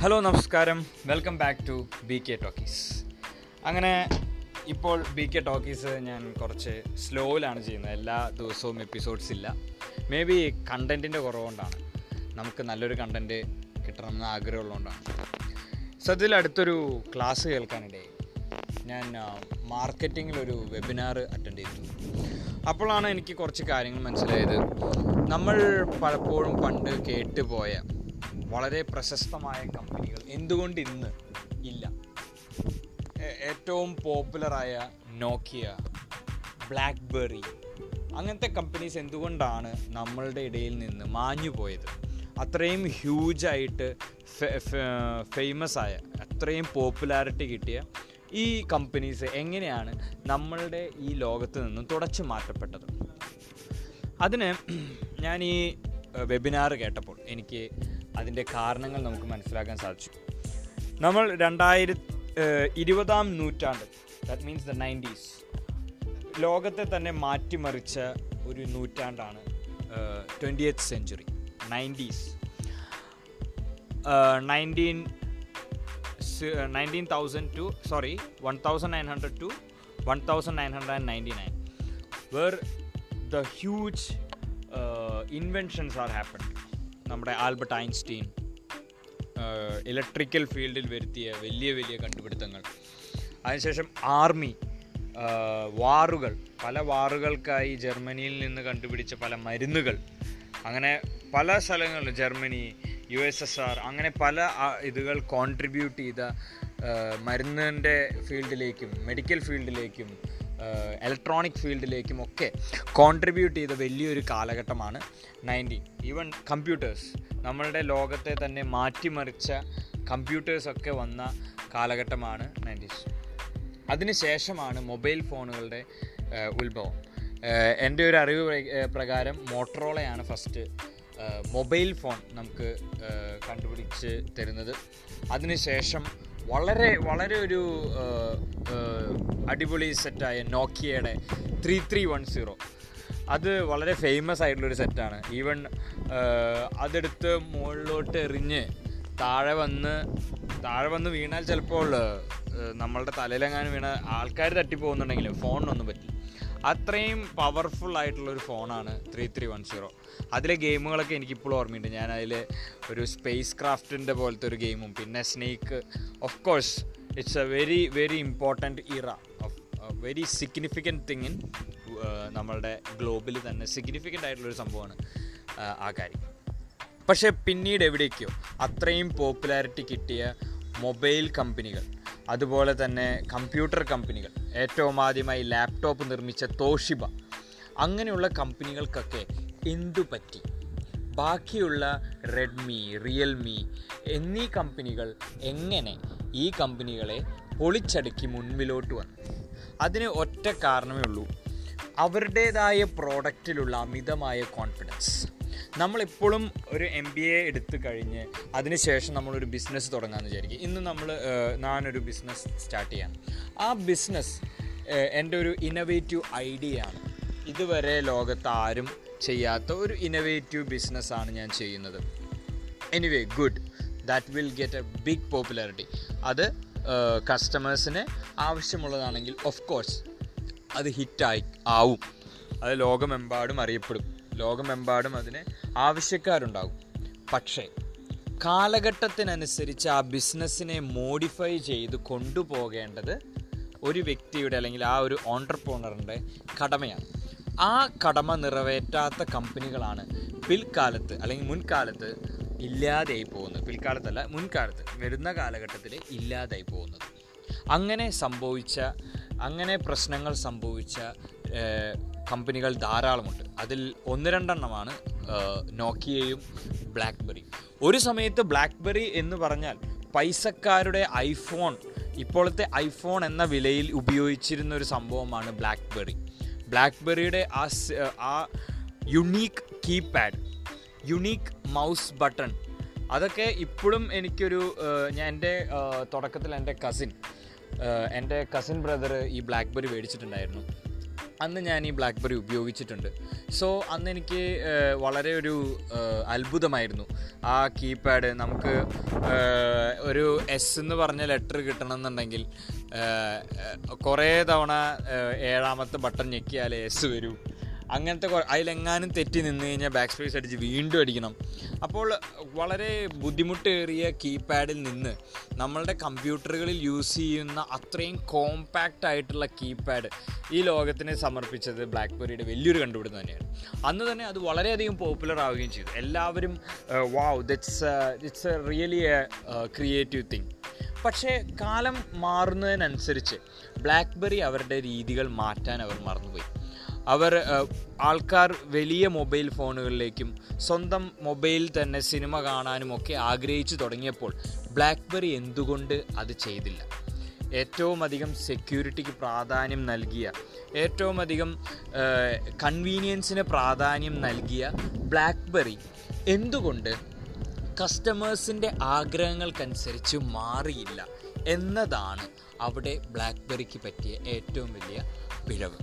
Hello നമസ്കാരം. Welcome back to B K talkies അങ്ങനെ ഇപ്പോൾ ബി കെ ടോക്കീസ് ഞാൻ കുറച്ച് സ്ലോയിലാണ് ചെയ്യുന്നത്. എല്ലാ ദിവസവും എപ്പിസോഡ്സ് ഇല്ല. മേ ബി കണ്ടന്റിന്റെ കുറവുകൊണ്ടാണ്. നമുക്ക് നല്ലൊരു കണ്ടന്റ് കിട്ടണമെന്ന് ആഗ്രഹമുള്ളതുകൊണ്ടാണ്. സത്യത്തിൽ അടുത്തൊരു ക്ലാസ് കേൾക്കാനിടയായി. ഞാൻ മാർക്കറ്റിങ്ങിലൊരു വെബിനാർ അറ്റൻഡ് ചെയ്തു. അപ്പോഴാണ് എനിക്ക് കുറച്ച് കാര്യങ്ങൾ മനസ്സിലായത്. നമ്മൾ പലപ്പോഴും പണ്ട് കേട്ടുപോയ വളരെ പ്രശസ്തമായ കമ്പനികൾ. എന്തുകൊണ്ട് ഇന്ന് ഇല്ല? ഏറ്റവും പോപ്പുലറായ നോക്കിയ ബ്ലാക്ക്ബെറി. അങ്ങനത്തെ കമ്പനീസ് എന്തുകൊണ്ടാണ് നമ്മളുടെ ഇടയിൽ നിന്ന് മാഞ്ഞു പോയത്? അത്രയും ഹ്യൂജായിട്ട് ഫേമസ് ആയ അത്രയും പോപ്പുലാരിറ്റി കിട്ടിയ ഈ കമ്പനീസ് എങ്ങനെയാണ് നമ്മളുടെ ഈ ലോകത്ത് നിന്നും തുടച്ചു മാറ്റപ്പെട്ടത്? അതിന് ഞാൻ ഈ വെബിനാർ കേട്ടപ്പോൾ എനിക്ക് അതിന്റെ കാരണങ്ങൾ നമുക്ക് മനസ്സിലാക്കാൻ സാധിച്ചു. നമ്മൾ രണ്ടായിരത്തി ഇരുപതാം നൂറ്റാണ്ട് ദാറ്റ് മീൻസ് ദ നയന്റീസ് ലോകത്തെ തന്നെ മാറ്റിമറിച്ച ഒരു നൂറ്റാണ്ടാണ് twenty eighth century nineties nineteen nineteen thousand two sorry one thousand nine hundred two one thousand nine hundred and ninety nine where the huge inventions are happen നമ്മുടെ Albert Einstein electrical ഫീൽഡിൽ വരുത്തിയ വലിയ വലിയ കണ്ടുപിടുത്തങ്ങൾ. അതിനുശേഷം ആർമി വാറുകൾ. പല വാറുകൾക്കായി ജർമ്മനിയിൽ നിന്ന് കണ്ടുപിടിച്ച പല മരുന്നുകൾ. അങ്ങനെ പല സ്ഥലങ്ങളിൽ Germany U S S R അങ്ങനെ പല ഇതുകൾ കോൺട്രിബ്യൂട്ട് ചെയ്ത മരുന്നിന്റെ ഫീൽഡിലേക്കും മെഡിക്കൽ ഫീൽഡിലേക്കും ഇലക്ട്രോണിക് ഫീൽഡിലേക്കും ഒക്കെ കോൺട്രിബ്യൂട്ട് ചെയ്ത വലിയൊരു കാലഘട്ടമാണ് നയന്റീൻ ഈവൻ കമ്പ്യൂട്ടേഴ്സ് നമ്മളുടെ ലോകത്തെ തന്നെ മാറ്റിമറിച്ച കമ്പ്യൂട്ടേഴ്സൊക്കെ വന്ന കാലഘട്ടമാണ് നയന്റീസ് അതിനുശേഷമാണ് മൊബൈൽ ഫോണുകളുടെ ഉത്ഭവം. എന്റെ ഒരു അറിവ് പ്രകാരം മോട്ടറോളയാണ് ഫസ്റ്റ് മൊബൈൽ ഫോൺ നമുക്ക് കണ്ടുപിടിച്ച് തരുന്നത്. അതിനുശേഷം വളരെ വളരെ ഒരു അടിപൊളി സെറ്റായ നോക്കിയയുടെ ത്രീ ത്രീ വൺ സീറോ അത് വളരെ ഫേമസ് ആയിട്ടുള്ളൊരു സെറ്റാണ് ഈവൻ അതെടുത്ത് മുകളിലോട്ട് എറിഞ്ഞ് താഴെ വന്ന് താഴെ വന്ന് വീണാൽ ചിലപ്പോൾ നമ്മളുടെ തലയിലെങ്ങാനും വീണ ആൾക്കാർ തട്ടിപ്പോകുന്നുണ്ടെങ്കിലും ഫോണിനൊന്നും പറ്റില്ല. അത്രയും പവർഫുൾ ആയിട്ടുള്ള ഒരു ഫോണാണ് ത്രീ ത്രീ വൺ സീറോ അതിലെ ഗെയിമുകളൊക്കെ എനിക്കിപ്പോഴും ഓർമ്മയുണ്ട്. ഞാൻ അതിൽ ഒരു സ്പേസ് ക്രാഫ്റ്റിന്റെ പോലത്തെ ഒരു ഗെയിമും പിന്നെ snake of course it's a very very important era of very significant thing in നമ്മളുടെ ഗ്ലോബിൽ തന്നെ സിഗ്നിഫിക്കന്റ് ആയിട്ടുള്ളൊരു സംഭവമാണ് ആ, ആ കാര്യം. പക്ഷേ പിന്നീട് എവിടേക്കോ അത്രയും പോപ്പുലാരിറ്റി കിട്ടിയ മൊബൈൽ കമ്പനികൾ അതുപോലെ തന്നെ കമ്പ്യൂട്ടർ കമ്പനികൾ ഏറ്റവും ആദ്യമായി ലാപ്ടോപ്പ് നിർമ്മിച്ച തോഷിബ. അങ്ങനെയുള്ള കമ്പനികൾക്കൊക്കെ എന്തു പറ്റി? ബാക്കിയുള്ള റെഡ്മി റിയൽമി എന്നീ കമ്പനികൾ എങ്ങനെ ഈ കമ്പനികളെ പൊളിച്ചടുക്കി മുൻപിലോട്ട് വന്നു? അതിന് ഒറ്റ കാരണമേ ഉള്ളൂ. അവരുടേതായ പ്രോഡക്റ്റിലുള്ള അമിതമായ കോൺഫിഡൻസ് നമ്മളെപ്പോഴും ഒരു എം ബി എ എടുത്തു കഴിഞ്ഞ് അതിനുശേഷം നമ്മളൊരു ബിസിനസ് തുടങ്ങാമെന്ന് വിചാരിക്കും. ഇന്ന് നമ്മൾ ഞാനൊരു ബിസിനസ് സ്റ്റാർട്ട് ചെയ്യാം. ആ ബിസിനസ് എന്റെ ഒരു ഇന്നവേറ്റീവ് ഐഡിയ ആണ്. ഇതുവരെ ലോകത്ത് ആരും ചെയ്യാത്ത ഒരു ഇന്നവേറ്റീവ് ബിസിനസ്സാണ് ഞാൻ ചെയ്യുന്നത്. Anyway good that will get a big popularity അത് കസ്റ്റമേഴ്സിന് ആവശ്യമുള്ളതാണെങ്കിൽ ഓഫ് കോഴ്സ് അത് ഹിറ്റായി ആവും. അത് ലോകമെമ്പാടും അറിയപ്പെടും. ലോകമെമ്പാടും അതിന് ആവശ്യക്കാരുണ്ടാകും. പക്ഷേ കാലഘട്ടത്തിനനുസരിച്ച് ആ ബിസിനസ്സിനെ മോഡിഫൈ ചെയ്ത് കൊണ്ടുപോകേണ്ടത് ഒരു വ്യക്തിയുടെ അല്ലെങ്കിൽ ആ ഒരു ഓണ്ടർപ്രോണറിന്റെ കടമയാണ്. ആ കടമ നിറവേറ്റാത്ത കമ്പനികളാണ് പിൽക്കാലത്ത് അല്ലെങ്കിൽ മുൻകാലത്ത് ഇല്ലാതെയായി പോകുന്നത്. പിൽക്കാലത്തല്ല മുൻകാലത്ത് വരുന്ന കാലഘട്ടത്തിൽ ഇല്ലാതായി പോകുന്നത്. അങ്ങനെ സംഭവിച്ച അങ്ങനെ പ്രശ്നങ്ങൾ സംഭവിച്ച കമ്പനികൾ ധാരാളമുണ്ട്. അതിൽ ഒന്ന് രണ്ടെണ്ണമാണ് നോക്കിയയും ബ്ലാക്ക്ബെറി ഒരു സമയത്ത് ബ്ലാക്ക്ബെറി എന്ന് പറഞ്ഞാൽ പൈസക്കാരുടെ ഐഫോൺ ഇപ്പോഴത്തെ ഐഫോൺ എന്ന വിലയിൽ ഉപയോഗിച്ചിരുന്ന ഒരു സംഭവമാണ് ബ്ലാക്ക്ബെറി ബ്ലാക്ക്ബെറിയുടെ ആ ആ unique keypad unique mouse button അതൊക്കെ ഇപ്പോഴും എനിക്കൊരു ഞാൻ എന്റെ തുടക്കത്തിൽ എന്റെ കസിൻ എന്റെ കസിൻ ബ്രദർ ഈ ബ്ലാക്ക്ബെറി മേടിച്ചിട്ടുണ്ടായിരുന്നു. അന്ന് ഞാൻ ഈ ബ്ലാക്ക്ബെറി ഉപയോഗിച്ചിട്ടുണ്ട്. സോ അന്ന് എനിക്ക് വളരെ ഒരു അത്ഭുതമായിരുന്നു. ആ കീപാഡ് നമുക്ക് ഒരു എസ് എന്ന് പറഞ്ഞ ലെറ്റർ കിട്ടണമെന്നുണ്ടെങ്കിൽ കുറേ തവണ ഏഴാമത്തെ ബട്ടൺ ഞെക്കിയാലേ എസ് വരൂ. അങ്ങനത്തെ അതിലെങ്ങാനും തെറ്റി നിന്ന് കഴിഞ്ഞാൽ ബാക്ക് സ്പേസ് അടിച്ച് വീണ്ടും അടിക്കണം. അപ്പോൾ വളരെ ബുദ്ധിമുട്ടേറിയ കീപാഡിൽ നിന്ന് നമ്മളുടെ കമ്പ്യൂട്ടറുകളിൽ യൂസ് ചെയ്യുന്ന അത്രയും കോമ്പാക്റ്റ് ആയിട്ടുള്ള കീപാഡ് ഈ ലോകത്തിന് സമർപ്പിച്ചത് ബ്ലാക്ക്ബെറിയുടെ വലിയൊരു കണ്ടുപിടുത്തം തന്നെയാണ്. അന്ന് തന്നെ അത് വളരെയധികം പോപ്പുലർ ആവുകയും ചെയ്തു. എല്ലാവരും wow that's it's a really a creative thing പക്ഷേ കാലം മാറുന്നതിനനുസരിച്ച് ബ്ലാക്ക്ബെറി അവരുടെ രീതികൾ മാറ്റാൻ അവർ മറന്നുപോയി. അവർ ആൾക്കാർ വലിയ മൊബൈൽ ഫോണുകളിലേക്കും സ്വന്തം മൊബൈൽ തന്നെ സിനിമ കാണാനും ഒക്കെ ആഗ്രഹിച്ചു തുടങ്ങിയപ്പോൾ ബ്ലാക്ക്ബെറി എന്തുകൊണ്ട് അത് ചെയ്തില്ല? ഏറ്റവും അധികം സെക്യൂരിറ്റിക്ക് പ്രാധാന്യം നൽകിയ ഏറ്റവും അധികം കൺവീനിയൻസിന് പ്രാധാന്യം നൽകിയ ബ്ലാക്ക്ബെറി എന്തുകൊണ്ട് കസ്റ്റമേഴ്സിന്റെ ആഗ്രഹങ്ങൾക്കനുസരിച്ച് മാറിയില്ല എന്നതാണ് അവിടെ ബ്ലാക്ക്ബെറിക്ക് പറ്റിയ ഏറ്റവും വലിയ പിഴവ്.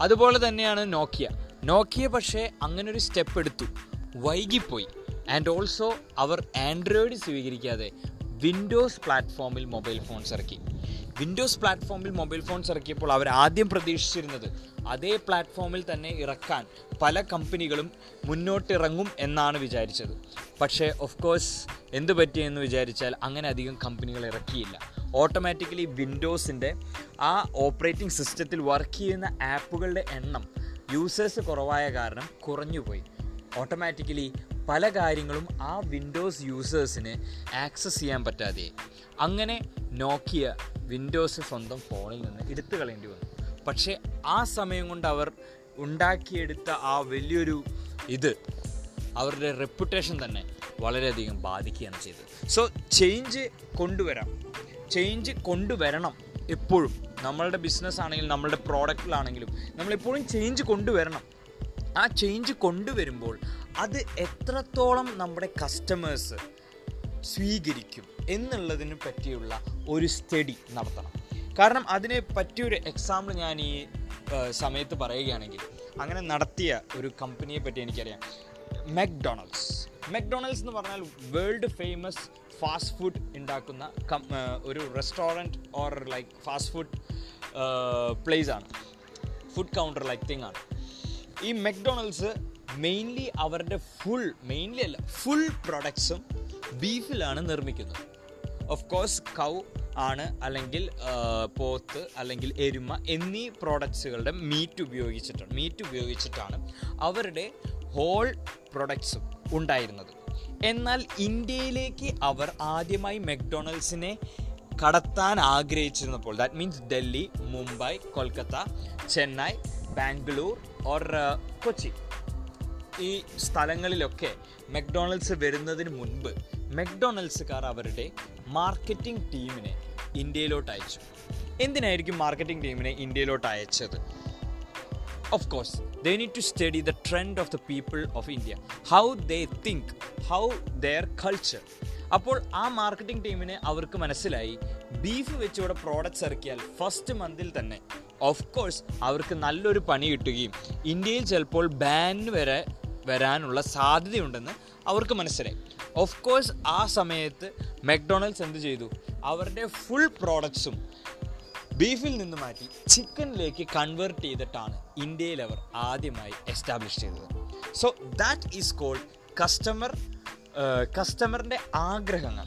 അതുപോലെ തന്നെയാണ് നോക്കിയ. നോക്കിയ പക്ഷേ അങ്ങനെ ഒരു സ്റ്റെപ്പ് എടുത്തു. വൈകിപ്പോയി. ആൻഡ് ഓൾസോ അവർ ആൻഡ്രോയിഡ് സ്വീകരിക്കാതെ വിൻഡോസ് പ്ലാറ്റ്ഫോമിൽ മൊബൈൽ ഫോൺസ് ഇറക്കി. വിൻഡോസ് പ്ലാറ്റ്ഫോമിൽ മൊബൈൽ ഫോൺസ് ഇറക്കിയപ്പോൾ അവർ ആദ്യം പ്രതീക്ഷിച്ചിരുന്നത് അതേ പ്ലാറ്റ്ഫോമിൽ തന്നെ ഇറക്കാൻ പല കമ്പനികളും മുന്നോട്ടിറങ്ങും എന്നാണ് വിചാരിച്ചത്. പക്ഷേ ഓഫ് കോഴ്സ് എന്ത് പറ്റിയെന്ന് വിചാരിച്ചാൽ അങ്ങനെ അധികം കമ്പനികൾ ഇറക്കിയില്ല. ഓട്ടോമാറ്റിക്കലി വിൻഡോസിന്റെ ആ ഓപ്പറേറ്റിംഗ് സിസ്റ്റത്തിൽ വർക്ക് ചെയ്യുന്ന ആപ്പുകളുടെ എണ്ണം യൂസേഴ്സ് കുറവായ കാരണം കുറഞ്ഞുപോയി. ഓട്ടോമാറ്റിക്കലി പല കാര്യങ്ങളും ആ വിൻഡോസ് യൂസേഴ്സിന് ആക്സസ് ചെയ്യാൻ പറ്റാതെ. അങ്ങനെ നോക്കിയ വിൻഡോസ് സ്വന്തം ഫോണിൽ നിന്ന് എടുത്തു കളയേണ്ടി വന്നു. പക്ഷേ ആ സമയം കൊണ്ട് അവർ ഉണ്ടാക്കിയെടുത്ത ആ വലിയൊരു ഇത് അവരുടെ റെപ്യൂട്ടേഷൻ തന്നെ വളരെയധികം ബാധിക്കുകയാണ് ചെയ്തത്. സോ ചേഞ്ച് കൊണ്ടുവരാം. ചേഞ്ച് കൊണ്ടുവരണം എപ്പോഴും. നമ്മളുടെ ബിസിനസ് ആണെങ്കിലും നമ്മളുടെ പ്രോഡക്റ്റിലാണെങ്കിലും നമ്മളെപ്പോഴും ചേഞ്ച് കൊണ്ടുവരണം. ആ ചേഞ്ച് കൊണ്ടുവരുമ്പോൾ അത് എത്രത്തോളം നമ്മുടെ കസ്റ്റമേഴ്സ് സ്വീകരിക്കും എന്നുള്ളതിനെ പറ്റിയുള്ള ഒരു സ്റ്റഡി നടത്തണം. കാരണം അതിനെ പറ്റിയൊരു എക്സാമ്പിൾ ഞാൻ ഈ സമയത്ത് പറയുകയാണെങ്കിൽ അങ്ങനെ നടത്തിയ ഒരു കമ്പനിയെ പറ്റി എനിക്കറിയാം. മെക്ഡൊണാൾഡ്സ് മെക്ഡൊണാൾഡ്സ് എന്ന് പറഞ്ഞാൽ വേൾഡ് ഫേമസ് ഫാസ്റ്റ് ഫുഡ് ഉണ്ടാക്കുന്ന ഒരു restaurant or like fast food place ആണ്. ഫുഡ് കൗണ്ടർ ലൈക്ക് തിങ് ആണ്. ഈ മെക്ഡൊണാൾഡ്സ് മെയിൻലി അവരുടെ ഫുൾ മെയിൻലി അല്ല ഫുൾ പ്രൊഡക്ട്സും ബീഫിലാണ് നിർമ്മിക്കുന്നത്. ഓഫ് കോഴ്സ് കൗ ആണ് അല്ലെങ്കിൽ പോത്ത് അല്ലെങ്കിൽ എരുമ എന്നീ പ്രോഡക്ട്സുകളുടെ മീറ്റ് ഉപയോഗിച്ചിട്ടാണ് മീറ്റ് ഉപയോഗിച്ചിട്ടാണ് അവരുടെ ഹോൾ പ്രൊഡക്ട്സും ഉണ്ടായിരുന്നത്. എന്നാൽ ഇന്ത്യയിലേക്ക് അവർ ആദ്യമായി മെക്ഡൊണാൾഡ്സിനെ കടത്താൻ ആഗ്രഹിച്ചിരുന്നപ്പോൾ that means Delhi Mumbai Kolkata Chennai Bangalore or Kochi. ഈ സ്ഥലങ്ങളിലൊക്കെ മെക്ഡൊണാൾഡ്സ് വരുന്നതിന് മുൻപ് മെക്ഡൊണാൾഡ്സുകാർ അവരുടെ മാർക്കറ്റിംഗ് ടീമിനെ ഇന്ത്യയിലോട്ട് അയച്ചു. എന്തിനായിരിക്കും മാർക്കറ്റിംഗ് ടീമിനെ ഇന്ത്യയിലോട്ട് അയച്ചത്? Of course they need to study the trend of the people of India how they think how their culture. അപ്പോൾ ആ മാർക്കറ്റിംഗ് ടീമിന് അവർക്ക് മനസ്സിലായി. ബീഫ് വെച്ച് ഇവിടെ പ്രോഡക്റ്റ്സ് ഇറക്കിയാൽ ഫസ്റ്റ് മന്തിൽ തന്നെ ഓഫ് കോഴ്സ് അവർക്ക് നല്ലൊരു പണി കിട്ടുകയും ഇന്ത്യയിൽ ചിലപ്പോൾ ബാൻ വരെ വരാനുള്ള സാധ്യതയുണ്ടെന്ന് അവർക്ക് മനസ്സിലായി. ഓഫ് കോഴ്സ് ആ സമയത്ത് മെക്ഡൊണാൾഡ്സ് എന്ത് ചെയ്തു? അവരുടെ ഫുൾ പ്രോഡക്ട്സും ബീഫിൽ നിന്ന് മാറ്റി ചിക്കനിലേക്ക് കൺവേർട്ട് ചെയ്തിട്ടാണ് ഇന്ത്യയിൽ അവർ ആദ്യമായി എസ്റ്റാബ്ലിഷ് ചെയ്തത്. So that is called customer കസ്റ്റമറിന്റെ ആഗ്രഹങ്ങൾ.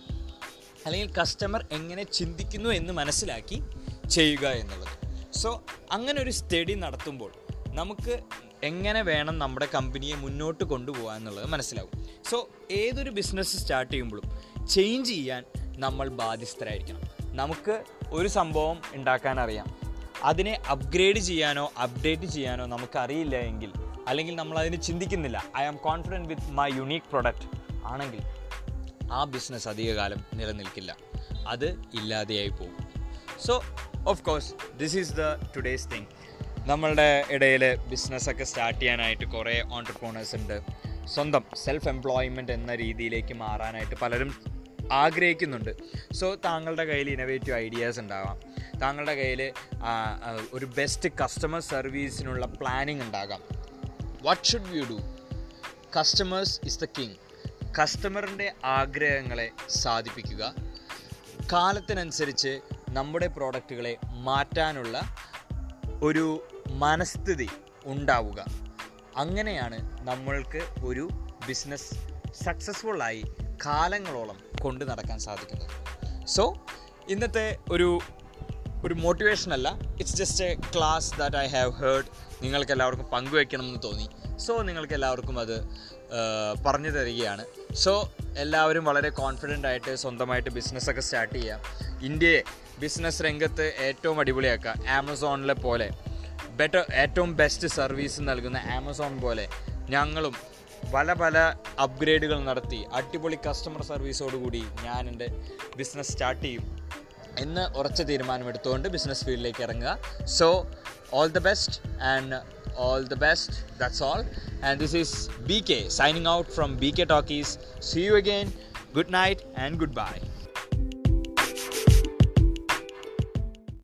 അല്ലെങ്കിൽ കസ്റ്റമർ എങ്ങനെ ചിന്തിക്കുന്നു എന്ന് മനസ്സിലാക്കി ചെയ്യുക എന്നുള്ളത്. സോ അങ്ങനെ ഒരു സ്റ്റഡി നടത്തുമ്പോൾ നമുക്ക് എങ്ങനെ വേണം നമ്മുടെ കമ്പനിയെ മുന്നോട്ട് കൊണ്ടുപോകാൻ എന്നുള്ളത് മനസ്സിലാവും. സോ ഏതൊരു ബിസിനസ് സ്റ്റാർട്ട് ചെയ്യുമ്പോഴും ചേഞ്ച് ചെയ്യാൻ നമ്മൾ ബാധ്യസ്ഥരായിരിക്കണം. നമുക്ക് ഒരു സംഭവം ഉണ്ടാക്കാൻ അറിയാം അതിനെ അപ്ഗ്രേഡ് ചെയ്യാനോ അപ്ഡേറ്റ് ചെയ്യാനോ നമുക്കറിയില്ല എങ്കിൽ അല്ലെങ്കിൽ നമ്മൾ അതിന് ചിന്തിക്കുന്നില്ല. I am confident with my unique product ആണെങ്കിൽ ആ ബിസിനസ് അധികകാലം നിലനിൽക്കില്ല. അത് ഇല്ലാതെയായി പോകും. So of course this is the today's thing നമ്മളുടെ ഇടയിൽ ബിസിനസ്സൊക്കെ സ്റ്റാർട്ട് ചെയ്യാനായിട്ട് കുറേ ഓൺടർപ്രോണേഴ്സ് ഉണ്ട്. സ്വന്തം സെൽഫ് എംപ്ലോയ്മെന്റ് എന്ന രീതിയിലേക്ക് മാറാനായിട്ട് പലരും ആഗ്രഹിക്കുന്നുണ്ട്. സോ താങ്കളുടെ കയ്യിൽ ഇന്നവേറ്റീവ് ഐഡിയാസ് ഉണ്ടാവാം. താങ്കളുടെ കയ്യിൽ ഒരു ബെസ്റ്റ് കസ്റ്റമർ സർവീസിനുള്ള പ്ലാനിങ് ഉണ്ടാകാം. What should you do customers is the king കസ്റ്റമറിന്റെ ആഗ്രഹങ്ങളെ സാധിപ്പിക്കുക. കാലത്തിനനുസരിച്ച് നമ്മുടെ പ്രോഡക്റ്റുകളെ മാറ്റാനുള്ള ഒരു മനസ്ഥിതി ഉണ്ടാവുക. അങ്ങനെയാണ് നമ്മൾക്ക് ഒരു ബിസിനസ് സക്സസ്ഫുള്ളായി കാലങ്ങളോളം കൊണ്ടു നടക്കാൻ സാധിക്കുന്നത്. സോ ഇന്നത്തെ ഒരു ഒരു മോട്ടിവേഷൻ അല്ല. It's just a class that I have heard നിങ്ങൾക്ക് എല്ലാവർക്കും പങ്കുവയ്ക്കണം എന്ന് തോന്നി. സോ നിങ്ങൾക്ക് എല്ലാവർക്കും അത് പറഞ്ഞു തരികയാണ്. സോ എല്ലാവരും വളരെ കോൺഫിഡന്റ് ആയിട്ട് സ്വന്തമായിട്ട് ബിസിനസ്സൊക്കെ സ്റ്റാർട്ട് ചെയ്യാം. ഇന്ത്യയെ ബിസിനസ് രംഗത്ത് ഏറ്റവും അടിപൊളിയാക്കുക. ആമസോണിലെ പോലെ. ബെറ്റർ ഏറ്റവും ബെസ്റ്റ് സർവീസ് നൽകുന്ന ആമസോൺ പോലെ. ഞങ്ങളും പല പല അപ്ഗ്രേഡുകൾ നടത്തി അടിപൊളി കസ്റ്റമർ സർവീസോടുകൂടി ഞാൻ എന്റെ ബിസിനസ് സ്റ്റാർട്ട് ചെയ്യും. എന്ന് ഉറച്ച തീരുമാനമെടുത്തുകൊണ്ട് ബിസിനസ് ഫീൽഡിലേക്ക് ഇറങ്ങുക. So all the best and all the best that's all and that's is B K signing out from B K talkies talkies. You you good night and good goodbye.